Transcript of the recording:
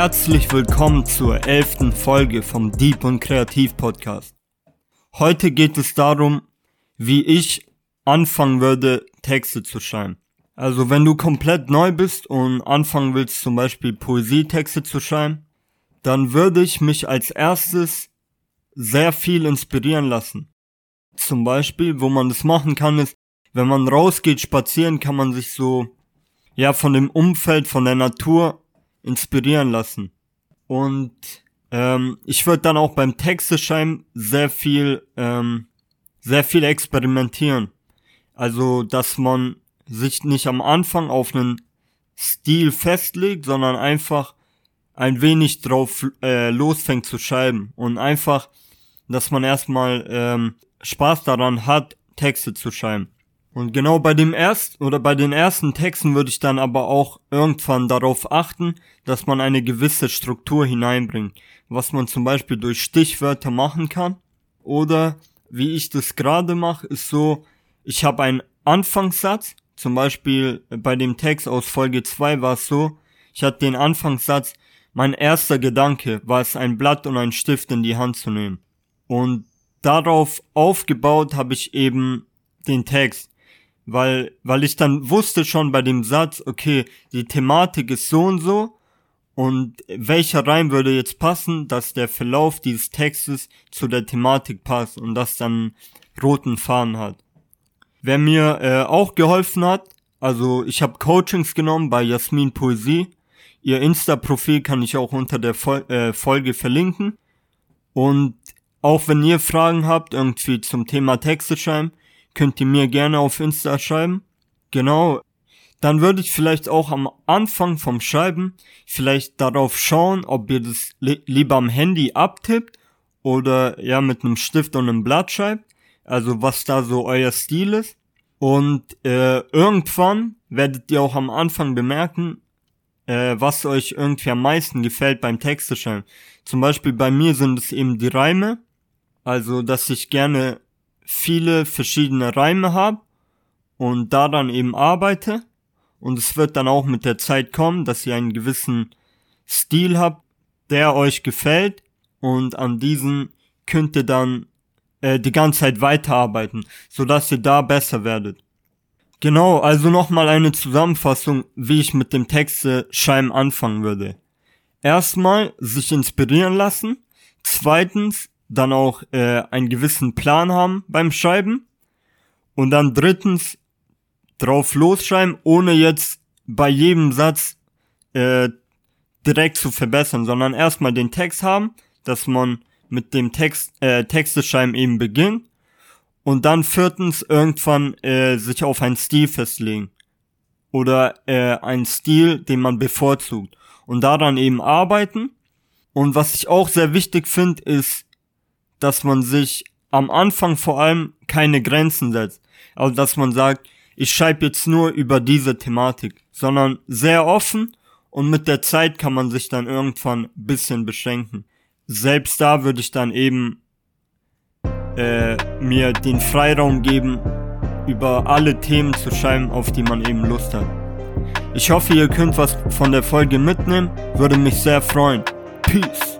Herzlich willkommen zur elften Folge vom Deep und Kreativ Podcast. Heute geht es darum, wie ich anfangen würde, Texte zu schreiben. Also wenn du komplett neu bist und anfangen willst, zum Beispiel Poesietexte zu schreiben, dann würde ich mich als erstes sehr viel inspirieren lassen. Zum Beispiel, wo man das machen kann, ist, wenn man rausgeht spazieren, kann man sich so, ja, von dem Umfeld, von der Natur inspirieren lassen. Und ähm, ich würde dann auch beim Texteschreiben sehr viel, ähm, sehr viel experimentieren. Also, dass man sich nicht am Anfang auf einen Stil festlegt, sondern einfach ein wenig drauf äh, losfängt zu schreiben und einfach, dass man erstmal ähm, Spaß daran hat, Texte zu schreiben. Und genau bei dem ersten oder bei den ersten Texten würde ich dann aber auch irgendwann darauf achten, dass man eine gewisse Struktur hineinbringt, was man zum Beispiel durch Stichwörter machen kann. Oder wie ich das gerade mache, ist so, ich habe einen Anfangssatz, zum Beispiel bei dem Text aus Folge 2 war es so, ich hatte den Anfangssatz, mein erster Gedanke war es, ein Blatt und einen Stift in die Hand zu nehmen. Und darauf aufgebaut habe ich eben den Text weil, weil ich dann wusste schon bei dem Satz, okay, die Thematik ist so und so und welcher Reim würde jetzt passen, dass der Verlauf dieses Textes zu der Thematik passt und das dann roten Faden hat. Wer mir äh, auch geholfen hat, also ich habe Coachings genommen bei Jasmin Poesie. Ihr Insta-Profil kann ich auch unter der Fol äh, Folge verlinken. Und auch wenn ihr Fragen habt, irgendwie zum Thema Texte schreiben, könnt ihr mir gerne auf Insta schreiben. Genau. Dann würde ich vielleicht auch am Anfang vom Schreiben vielleicht darauf schauen, ob ihr das li lieber am Handy abtippt oder ja mit einem Stift und einem Blatt schreibt. Also was da so euer Stil ist. Und äh, irgendwann werdet ihr auch am Anfang bemerken, äh, was euch irgendwie am meisten gefällt beim Texteschreiben. Zum Beispiel bei mir sind es eben die Reime. Also, dass ich gerne viele verschiedene Reime habe und daran eben arbeite. Und es wird dann auch mit der Zeit kommen, dass ihr einen gewissen Stil habt, der euch gefällt. Und an diesen könnt ihr dann äh, die ganze Zeit weiterarbeiten, sodass ihr da besser werdet. Genau, also nochmal eine Zusammenfassung, wie ich mit dem Texte schreiben anfangen würde. Erstmal sich inspirieren lassen. Zweitens dann auch äh, einen gewissen Plan haben beim Schreiben und dann drittens drauf losschreiben, ohne jetzt bei jedem Satz äh, direkt zu verbessern, sondern erstmal den Text haben, dass man mit dem Text äh, Texteschreiben eben beginnt und dann viertens irgendwann äh, sich auf einen Stil festlegen oder äh, einen Stil, den man bevorzugt und daran eben arbeiten. Und was ich auch sehr wichtig finde, ist dass man sich am Anfang vor allem keine Grenzen setzt. Also dass man sagt, ich schreibe jetzt nur über diese Thematik, sondern sehr offen und mit der Zeit kann man sich dann irgendwann bisschen beschränken. Selbst da würde ich dann eben äh, mir den Freiraum geben, über alle Themen zu schreiben, auf die man eben Lust hat. Ich hoffe, ihr könnt was von der Folge mitnehmen, würde mich sehr freuen. Peace.